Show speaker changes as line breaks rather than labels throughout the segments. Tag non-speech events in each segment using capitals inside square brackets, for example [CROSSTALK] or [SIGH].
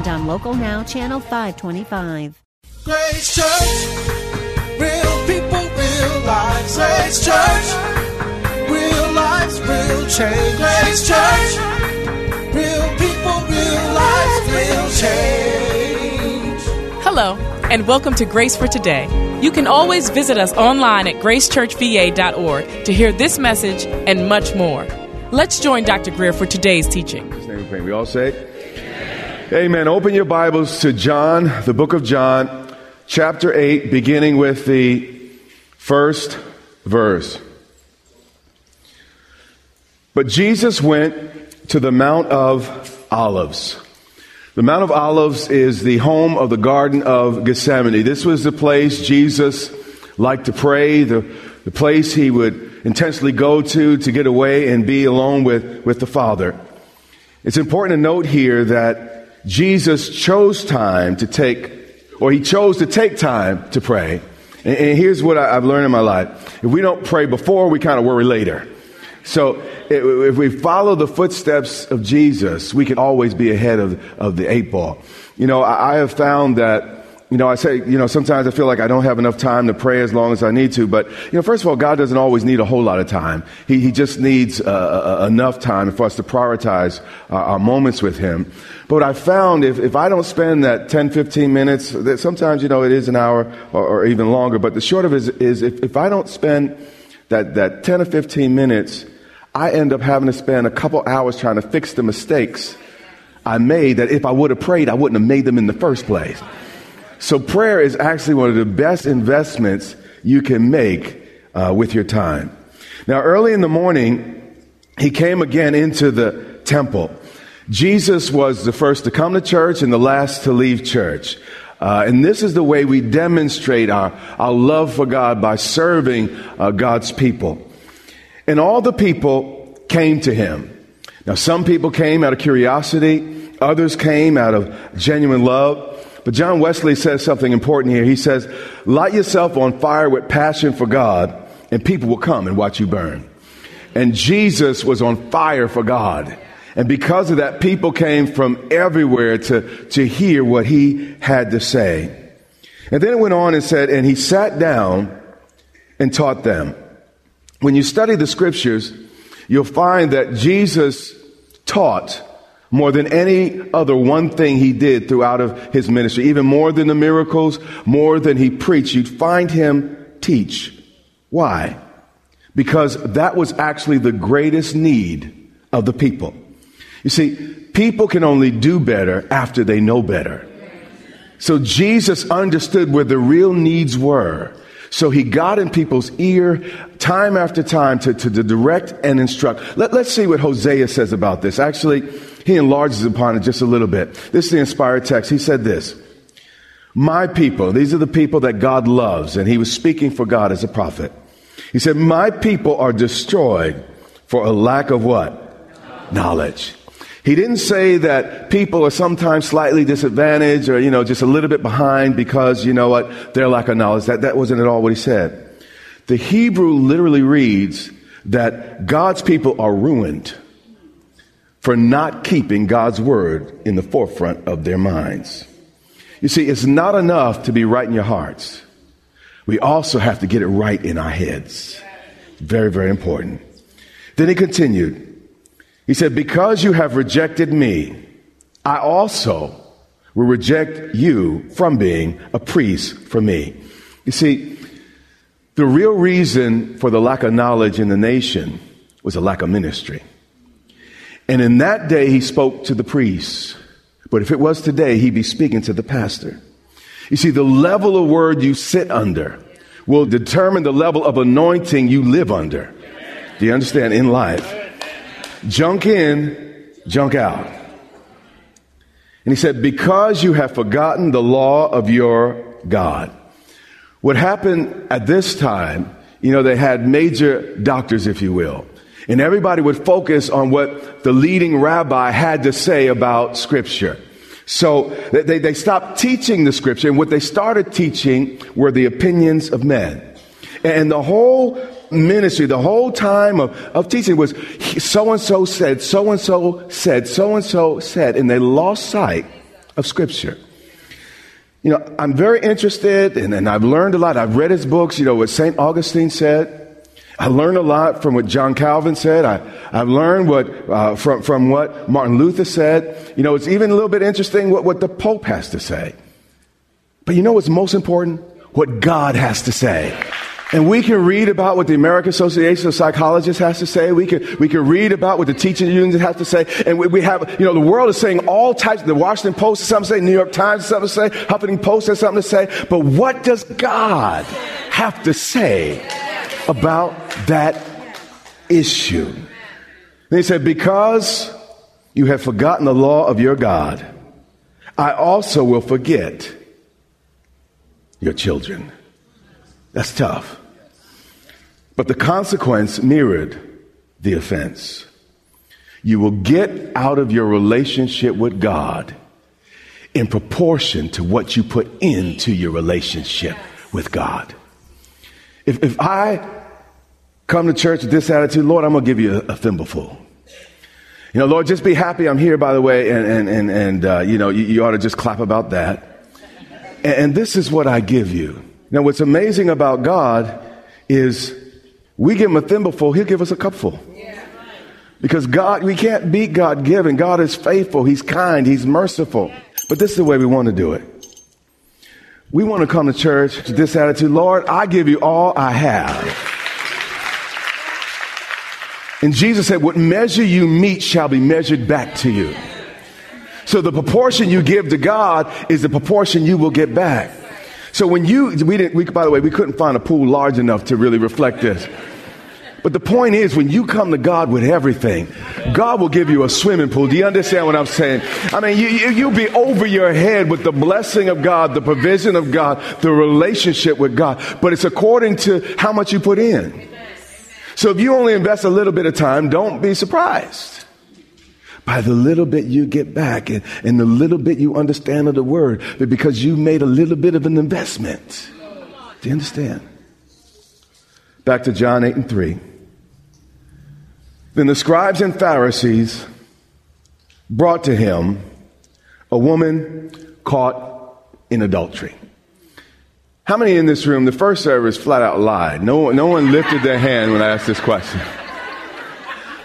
and on Local Now, Channel 525.
Grace Church, real people, real lives. Grace Church, real lives, real change. Grace Church, real people, real lives, real change.
Hello, and welcome to Grace for Today. You can always visit us online at gracechurchva.org to hear this message and much more. Let's join Dr. Grier for today's teaching.
Name we pray. We all say, Amen. Open your Bibles to John, the book of John, chapter 8, beginning with the first verse. But Jesus went to the Mount of Olives. The Mount of Olives is the home of the Garden of Gethsemane. This was the place Jesus liked to pray, the, the place he would intentionally go to to get away and be alone with, with the Father. It's important to note here that Jesus chose time to take, or he chose to take time to pray. And, and here's what I, I've learned in my life. If we don't pray before, we kind of worry later. So if we follow the footsteps of Jesus, we can always be ahead of, of the eight ball. You know, I, I have found that you know, I say, you know, sometimes I feel like I don't have enough time to pray as long as I need to. But, you know, first of all, God doesn't always need a whole lot of time. He, he just needs uh, uh, enough time for us to prioritize uh, our moments with Him. But what I found, if, if I don't spend that 10, 15 minutes, that sometimes, you know, it is an hour or, or even longer. But the short of it is, is if, if I don't spend that, that 10 or 15 minutes, I end up having to spend a couple hours trying to fix the mistakes I made that if I would have prayed, I wouldn't have made them in the first place. So prayer is actually one of the best investments you can make uh, with your time. Now, early in the morning, he came again into the temple. Jesus was the first to come to church and the last to leave church. Uh, and this is the way we demonstrate our, our love for God by serving uh, God's people. And all the people came to him. Now, some people came out of curiosity, others came out of genuine love. But John Wesley says something important here. He says, Light yourself on fire with passion for God, and people will come and watch you burn. And Jesus was on fire for God. And because of that, people came from everywhere to, to hear what he had to say. And then it went on and said, And he sat down and taught them. When you study the scriptures, you'll find that Jesus taught more than any other one thing he did throughout of his ministry, even more than the miracles, more than he preached, you'd find him teach. Why? Because that was actually the greatest need of the people. You see, people can only do better after they know better. So Jesus understood where the real needs were. So he got in people's ear time after time to, to, to direct and instruct. Let, let's see what Hosea says about this. Actually, he enlarges upon it just a little bit. This is the inspired text. He said this My people, these are the people that God loves, and he was speaking for God as a prophet. He said, My people are destroyed for a lack of what? Knowledge. He didn't say that people are sometimes slightly disadvantaged or, you know, just a little bit behind because, you know what, their lack of knowledge. That, that wasn't at all what he said. The Hebrew literally reads that God's people are ruined for not keeping God's word in the forefront of their minds. You see, it's not enough to be right in your hearts. We also have to get it right in our heads. Very, very important. Then he continued. He said, Because you have rejected me, I also will reject you from being a priest for me. You see, the real reason for the lack of knowledge in the nation was a lack of ministry. And in that day, he spoke to the priests. But if it was today, he'd be speaking to the pastor. You see, the level of word you sit under will determine the level of anointing you live under. Do you understand? In life. Junk in, junk out. And he said, Because you have forgotten the law of your God. What happened at this time, you know, they had major doctors, if you will. And everybody would focus on what the leading rabbi had to say about Scripture. So they, they stopped teaching the Scripture, and what they started teaching were the opinions of men. And the whole ministry, the whole time of, of teaching was so and so said, so and so said, so and so said, and they lost sight of Scripture. You know, I'm very interested and, and I've learned a lot. I've read his books, you know, what St. Augustine said. I learned a lot from what John Calvin said. I, I've learned what, uh, from, from what Martin Luther said. You know, it's even a little bit interesting what, what the Pope has to say. But you know what's most important? What God has to say. And we can read about what the American Association of Psychologists has to say. We can, we can read about what the teaching unions have to say. And we, we have, you know, the world is saying all types. The Washington Post has something to say. New York Times has something to say. Huffington Post has something to say. But what does God have to say about that issue? He said, because you have forgotten the law of your God, I also will forget your children. That's tough. But the consequence mirrored the offense. You will get out of your relationship with God in proportion to what you put into your relationship with God. If, if I come to church with this attitude, Lord, I'm going to give you a, a thimbleful. You know, Lord, just be happy I'm here, by the way, and, and, and, and uh, you know, you, you, ought to just clap about that. And, and this is what I give you. Now, what's amazing about God is we give him a thimbleful, he'll give us a cupful. Because God, we can't beat God given. God is faithful. He's kind. He's merciful. But this is the way we want to do it. We want to come to church with this attitude, Lord, I give you all I have. And Jesus said, what measure you meet shall be measured back to you. So the proportion you give to God is the proportion you will get back. So when you, we didn't, we, by the way, we couldn't find a pool large enough to really reflect this. But the point is, when you come to God with everything, God will give you a swimming pool. Do you understand what I'm saying? I mean, you, you, you'll be over your head with the blessing of God, the provision of God, the relationship with God. But it's according to how much you put in. So if you only invest a little bit of time, don't be surprised by the little bit you get back and, and the little bit you understand of the word, because you made a little bit of an investment. Do you understand? Back to John 8 and 3. Then the scribes and Pharisees brought to him a woman caught in adultery. How many in this room, the first service flat out lied? No, no one lifted their hand when I asked this question.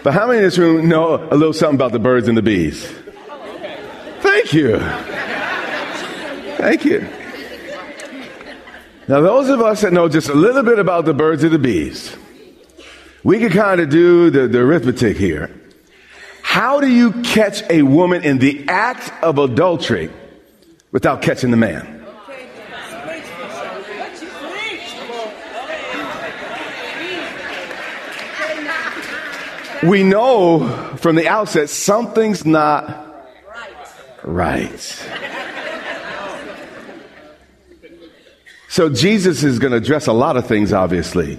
But how many in this room know a little something about the birds and the bees? Thank you. Thank you. Now, those of us that know just a little bit about the birds and the bees, we can kind of do the, the arithmetic here. How do you catch a woman in the act of adultery without catching the man? We know from the outset something's not right. So Jesus is going to address a lot of things, obviously,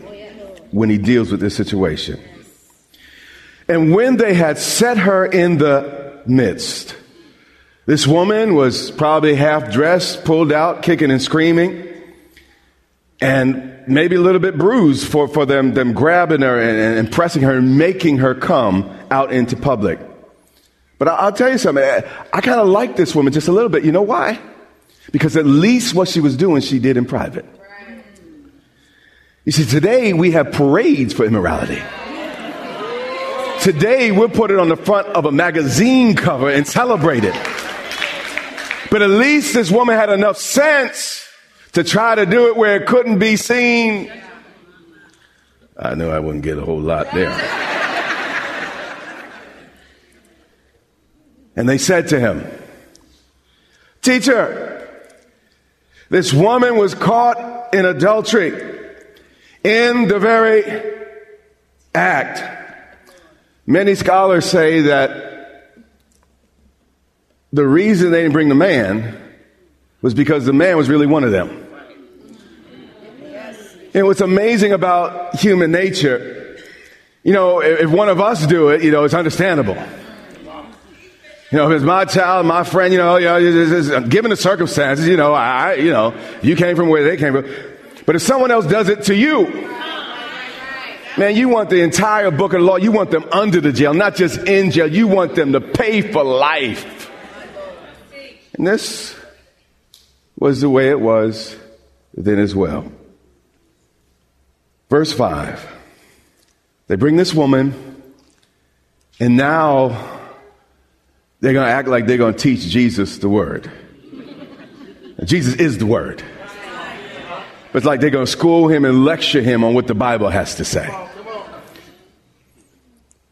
when he deals with this situation. And when they had set her in the midst, this woman was probably half dressed, pulled out, kicking and screaming, and maybe a little bit bruised for, for them, them grabbing her and, and pressing her and making her come out into public. But I, will tell you something. I, I kind of like this woman just a little bit. You know why? Because at least what she was doing, she did in private. You see, today we have parades for immorality. Today we'll put it on the front of a magazine cover and celebrate it. But at least this woman had enough sense to try to do it where it couldn't be seen. I knew I wouldn't get a whole lot there. and they said to him, Teacher, this woman was caught in adultery in the very act. Many scholars say that the reason they didn't bring the man was because the man was really one of them. And what's amazing about human nature, you know, if one of us do it, you know, it's understandable. You know, if it's my child, my friend, you know, you know given the circumstances, you know, I, you know, you came from where they came from. But if someone else does it to you, man, you want the entire book of law. You want them under the jail, not just in jail. You want them to pay for life. And this was the way it was then as well. Verse 5. They bring this woman, and now they're going to act like they're going to teach Jesus the word. Jesus is the word. But it's like they're going to school him and lecture him on what the Bible has to say.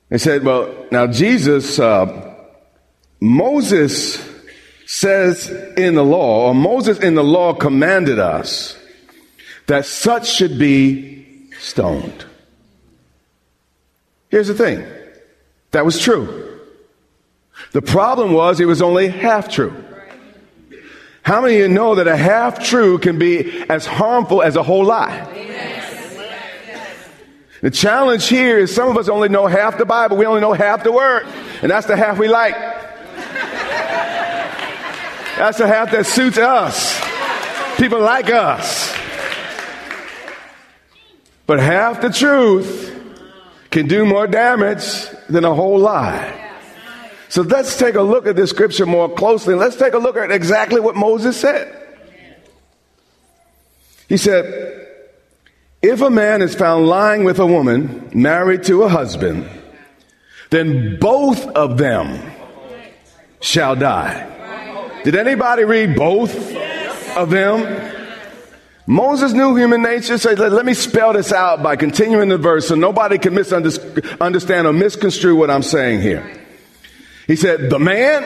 They said, well, now Jesus, uh, Moses says in the law, or Moses in the law commanded us that such should be stoned. Here's the thing that was true. The problem was it was only half true. How many of you know that a half true can be as harmful as a whole lie? The challenge here is some of us only know half the Bible, we only know half the word, and that's the half we like. That's the half that suits us. People like us. But half the truth can do more damage than a whole lie. So let's take a look at this scripture more closely. Let's take a look at exactly what Moses said. He said, If a man is found lying with a woman married to a husband, then both of them shall die. Did anybody read both of them? Moses knew human nature, so let, let me spell this out by continuing the verse so nobody can misunderstand or misconstrue what I'm saying here. He said, The man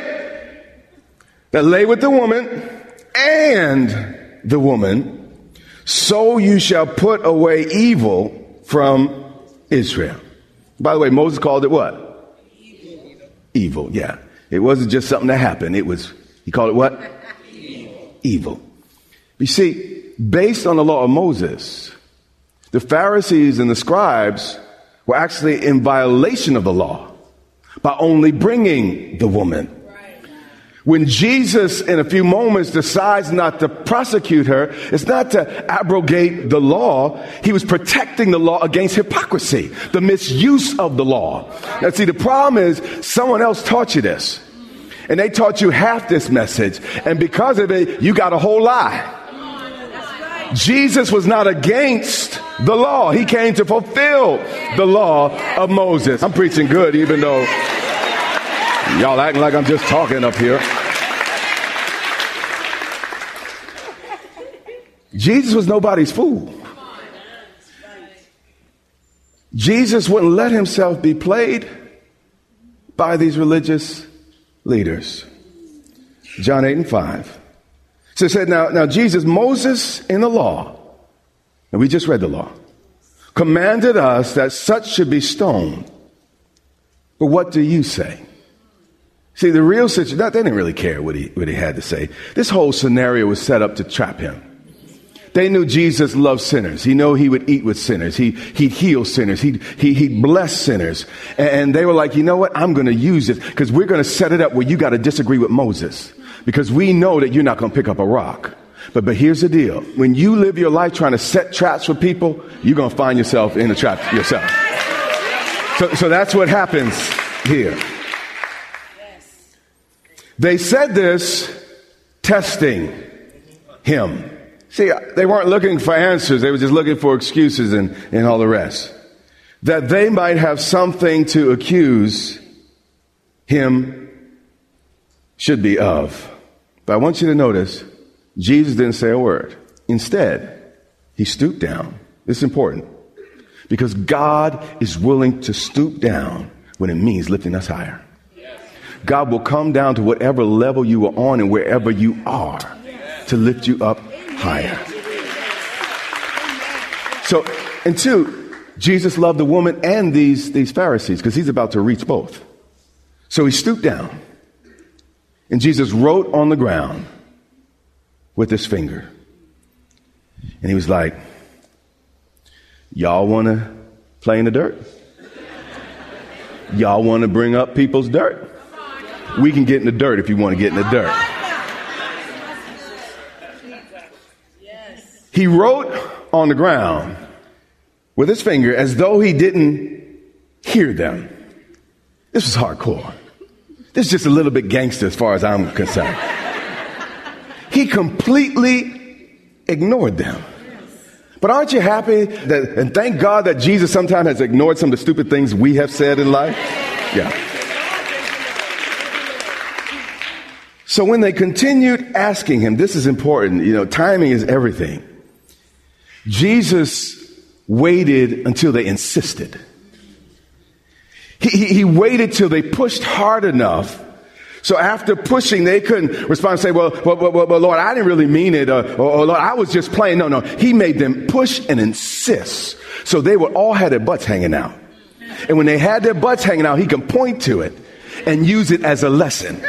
that lay with the woman and the woman, so you shall put away evil from Israel. By the way, Moses called it what? Evil. Evil, yeah. It wasn't just something that happened. It was he called it what? Evil. Evil. You see, based on the law of Moses, the Pharisees and the scribes were actually in violation of the law by only bringing the woman. When Jesus, in a few moments, decides not to prosecute her, it's not to abrogate the law. He was protecting the law against hypocrisy, the misuse of the law. Now, see, the problem is someone else taught you this and they taught you half this message. And because of it, you got a whole lie. Jesus was not against the law. He came to fulfill the law of Moses. I'm preaching good, even though y'all acting like I'm just talking up here. Jesus was nobody's fool. Jesus wouldn't let himself be played by these religious leaders. John 8 and 5. So it said, now, now Jesus, Moses in the law, and we just read the law, commanded us that such should be stoned. But what do you say? See, the real situation, they didn't really care what he, what he had to say. This whole scenario was set up to trap him. They knew Jesus loved sinners. He knew he would eat with sinners. He, he'd heal sinners. He'd, he, he'd bless sinners. And they were like, you know what? I'm going to use this because we're going to set it up where you got to disagree with Moses because we know that you're not going to pick up a rock. But, but here's the deal. When you live your life trying to set traps for people, you're going to find yourself in a trap yourself. So, so that's what happens here. They said this testing him. See, they weren't looking for answers, they were just looking for excuses and, and all the rest. That they might have something to accuse him should be of. But I want you to notice, Jesus didn't say a word. Instead, he stooped down. This is important. Because God is willing to stoop down when it means lifting us higher. God will come down to whatever level you are on and wherever you are to lift you up higher. So, and two, Jesus loved the woman and these, these Pharisees because he's about to reach both. So he stooped down And Jesus wrote on the ground with his finger. And he was like, Y'all want to play in the dirt? Y'all want to bring up people's dirt? We can get in the dirt if you want to get in the dirt. He wrote on the ground with his finger as though he didn't hear them. This was hardcore. This is just a little bit gangster as far as I'm concerned. [LAUGHS] He completely ignored them. But aren't you happy that, and thank God that Jesus sometimes has ignored some of the stupid things we have said in life? Yeah. So when they continued asking him, this is important, you know, timing is everything. Jesus waited until they insisted. He, he, he waited till they pushed hard enough so after pushing, they couldn't respond and say, well, well, well, well Lord, I didn't really mean it. Or, or, or, Lord, I was just playing. No, no. He made them push and insist. So they would all had their butts hanging out. And when they had their butts hanging out, he can point to it and use it as a lesson.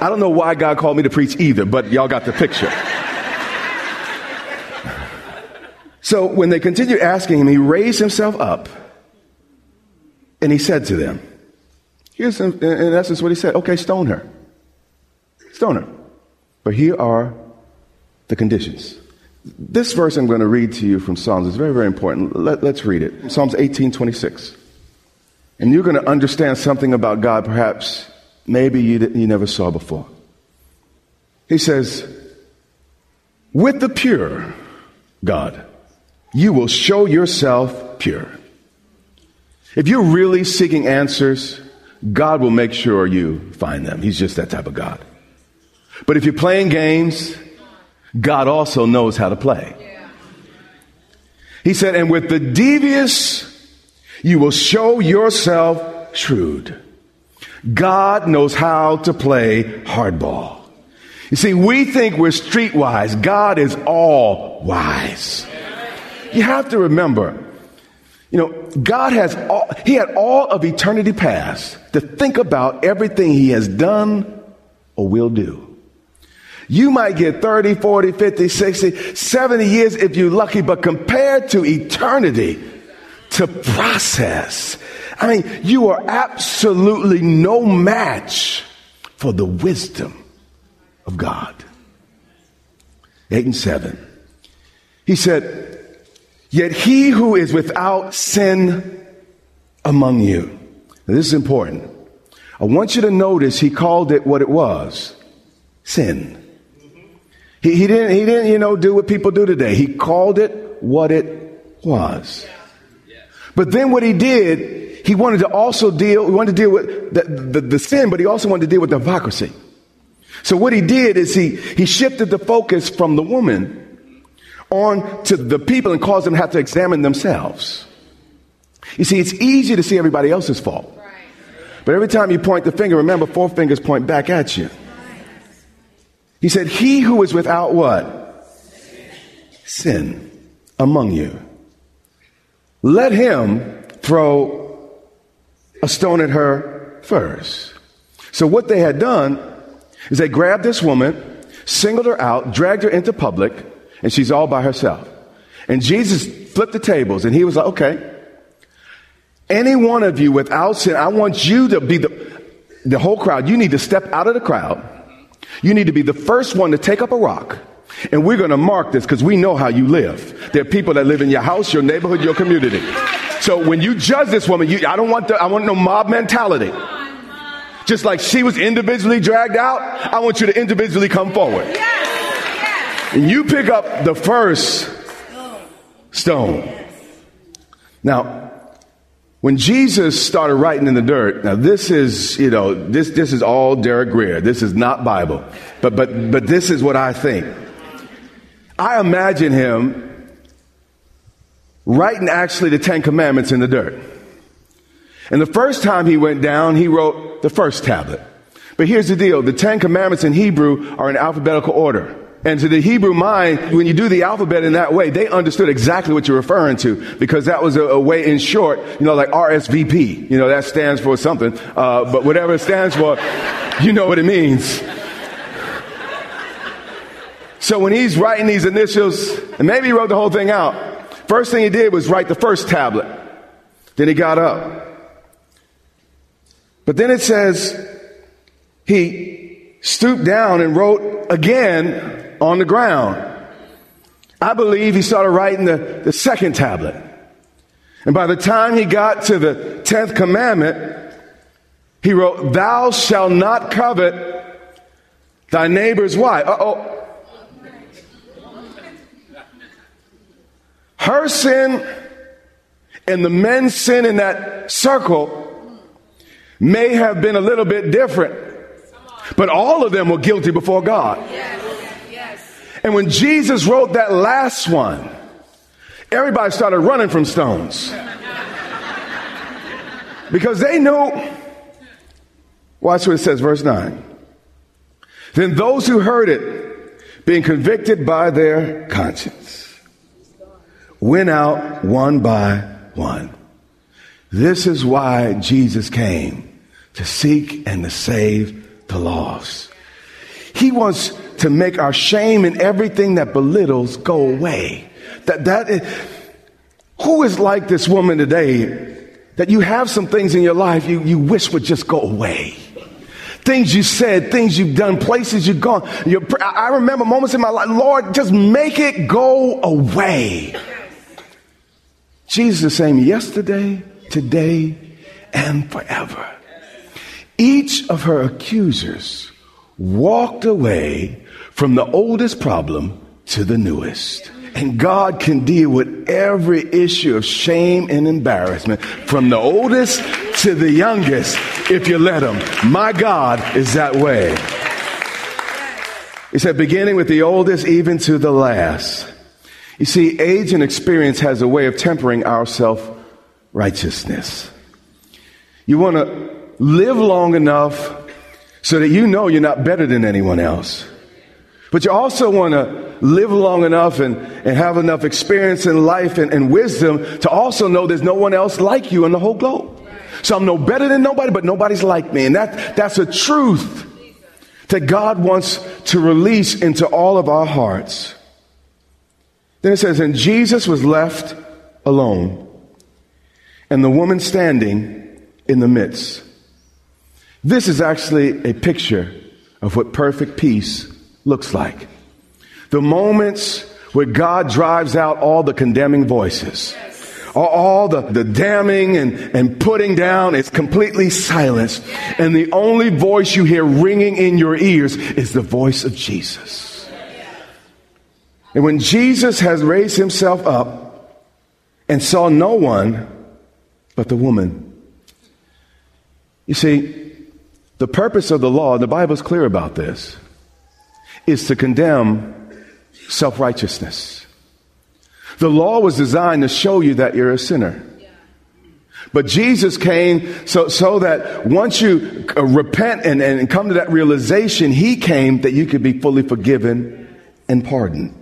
I don't know why God called me to preach either, but y'all got the picture. So when they continued asking him, he raised himself up and he said to them, Here's, in, in essence, what he said. Okay, stone her. Stone her. But here are the conditions. This verse I'm going to read to you from Psalms is very, very important. Let, us read it. Psalms 18, 26. And you're going to understand something about God perhaps maybe you, you never saw before. He says, With the pure, God, you will show yourself pure. If you're really seeking answers, God will make sure you find them. He's just that type of God. But if you're playing games, God also knows how to play. He said, and with the devious, you will show yourself shrewd. God knows how to play hardball. You see, we think we're streetwise. God is all wise. You have to remember, you know, God has all, He had all of eternity past to think about everything He has done or will do. You might get 30, 40, 50, 60, 70 years if you're lucky, but compared to eternity, to process, I mean, you are absolutely no match for the wisdom of God. Eight and seven. He said, Yet he who is without sin among you. Now, this is important. I want you to notice he called it what it was sin. He, he, didn't, he didn't, you know, do what people do today. He called it what it was. But then what he did, he wanted to also deal, he wanted to deal with the, the, the sin, but he also wanted to deal with the hypocrisy. So what he did is he, he shifted the focus from the woman on to the people and cause them to have to examine themselves. You see, it's easy to see everybody else's fault. But every time you point the finger, remember, four fingers point back at you. He said, He who is without what? Sin among you. Let him throw a stone at her first. So what they had done is they grabbed this woman, singled her out, dragged her into public, and she's all by herself. And Jesus flipped the tables and he was like, okay, any one of you without sin, I want you to be the, the whole crowd. You need to step out of the crowd. You need to be the first one to take up a rock. And we're going to mark this because we know how you live. There are people that live in your house, your neighborhood, your community. So when you judge this woman, you, I don't want the, I want no mob mentality. Just like she was individually dragged out, I want you to individually come forward. And you pick up the first stone. Now, when Jesus started writing in the dirt, now this is, you know, this, this is all Derek Grier. This is not Bible. But, but, but this is what I think. I imagine him writing actually the Ten Commandments in the dirt. And the first time he went down, he wrote the first tablet. But here's the deal. The Ten Commandments in Hebrew are in alphabetical order. And to the Hebrew mind, when you do the alphabet in that way, they understood exactly what you're referring to because that was a, a way in short, you know, like RSVP. You know, that stands for something. Uh, but whatever it stands for, [LAUGHS] you know what it means. So when he's writing these initials, and maybe he wrote the whole thing out, first thing he did was write the first tablet. Then he got up. But then it says he stooped down and wrote again on the ground. I believe he started writing the, the second tablet. And by the time he got to the 10th commandment, he wrote, Thou shalt not covet thy neighbor's wife. Uh oh. Her sin and the men's sin in that circle may have been a little bit different, but all of them were guilty before God. And when Jesus wrote that last one, everybody started running from stones because they knew. Watch what it says, verse 9. Then those who heard it, being convicted by their conscience, went out one by one. This is why Jesus came to seek and to save the lost. He wants to make our shame and everything that belittles go away. That, that is, who is like this woman today that you have some things in your life you, you wish would just go away? Things you said, things you've done, places you've gone. You're, I remember moments in my life, Lord, just make it go away. Jesus is saying yesterday, today, and forever. Each of her accusers walked away from the oldest problem to the newest. And God can deal with every issue of shame and embarrassment from the oldest to the youngest if you let Him. My God is that way. He said, beginning with the oldest even to the last. You see, age and experience has a way of tempering our self righteousness. You want to live long enough so that you know you're not better than anyone else. But you also want to live long enough and, and have enough experience in life and, and wisdom to also know there's no one else like you in the whole globe. So I'm no better than nobody, but nobody's like me. And that, that's a truth that God wants to release into all of our hearts. Then it says, and Jesus was left alone, and the woman standing in the midst. This is actually a picture of what perfect peace looks like. The moments where God drives out all the condemning voices. All the, the damning and, and putting down is completely silenced. And the only voice you hear ringing in your ears is the voice of Jesus. And when Jesus has raised himself up and saw no one but the woman, you see, the purpose of the law, the Bible is clear about this, is to condemn self righteousness. The law was designed to show you that you're a sinner. But Jesus came so, so that once you uh, repent and, and come to that realization, He came that you could be fully forgiven and pardoned.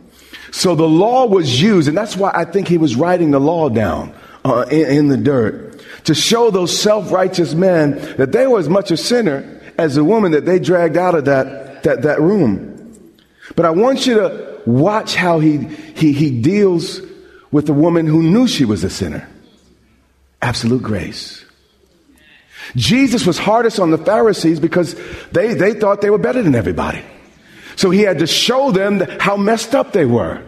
So the law was used, and that's why I think He was writing the law down uh, in, in the dirt to show those self righteous men that they were as much a sinner as the woman that they dragged out of that, that, that room. But I want you to watch how he, he, he deals with the woman who knew she was a sinner. Absolute grace. Jesus was hardest on the Pharisees because they, they thought they were better than everybody. So he had to show them how messed up they were.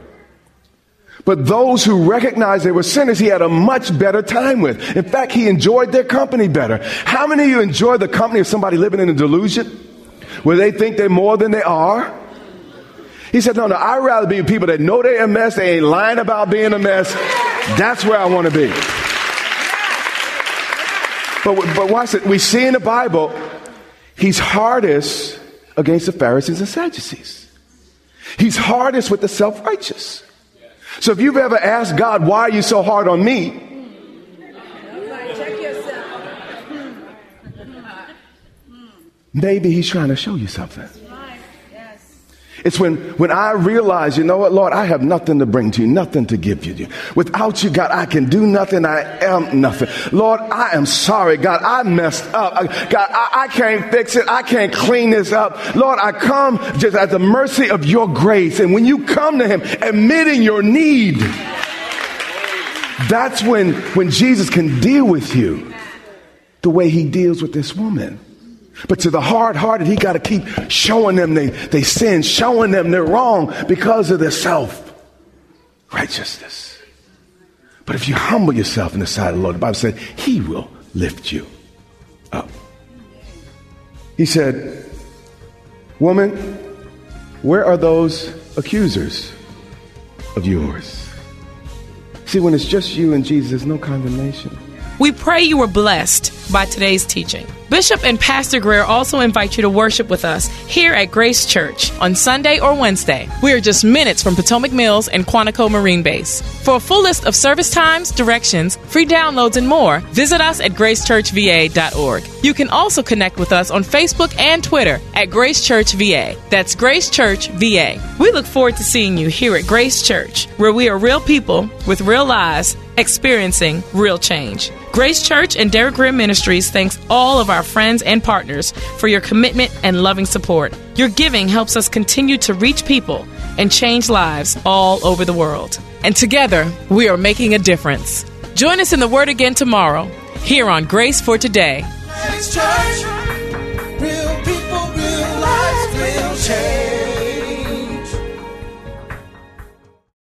But those who recognized they were sinners, he had a much better time with. In fact, he enjoyed their company better. How many of you enjoy the company of somebody living in a delusion where they think they're more than they are? He said, No, no, I'd rather be with people that know they're a mess, they ain't lying about being a mess. That's where I want to be. But, but watch it. We see in the Bible, he's hardest against the Pharisees and Sadducees. He's hardest with the self righteous. So if you've ever asked God, why are you so hard on me? Maybe he's trying to show you something. It's when, when I realize, you know what, Lord, I have nothing to bring to you, nothing to give you. Without you, God, I can do nothing. I am nothing. Lord, I am sorry, God. I messed up. God, I, I can't fix it. I can't clean this up. Lord, I come just at the mercy of your grace. And when you come to him admitting your need, that's when, when Jesus can deal with you the way he deals with this woman. But to the hard hearted, he got to keep showing them they, they sin, showing them they're wrong because of their self righteousness. But if you humble yourself in the sight of the Lord, the Bible said, he will lift you up. He said, Woman, where are those accusers of yours? See, when it's just you and Jesus, there's no condemnation.
We pray you were blessed by today's teaching. Bishop and Pastor Grier also invite you to worship with us here at Grace Church on Sunday or Wednesday. We are just minutes from Potomac Mills and Quantico Marine Base. For a full list of service times, directions, free downloads, and more, visit us at gracechurchva.org. You can also connect with us on Facebook and Twitter at Grace Church VA. That's Grace Church VA. We look forward to seeing you here at Grace Church, where we are real people with real lives experiencing real change. Grace Church and Derek Grier Ministries thanks all of our friends and partners for your commitment and loving support. Your giving helps us continue to reach people and change lives all over the world. And together, we are making a difference. Join us in the Word again tomorrow here on Grace for Today.
Grace Church, real people, real lives, real change.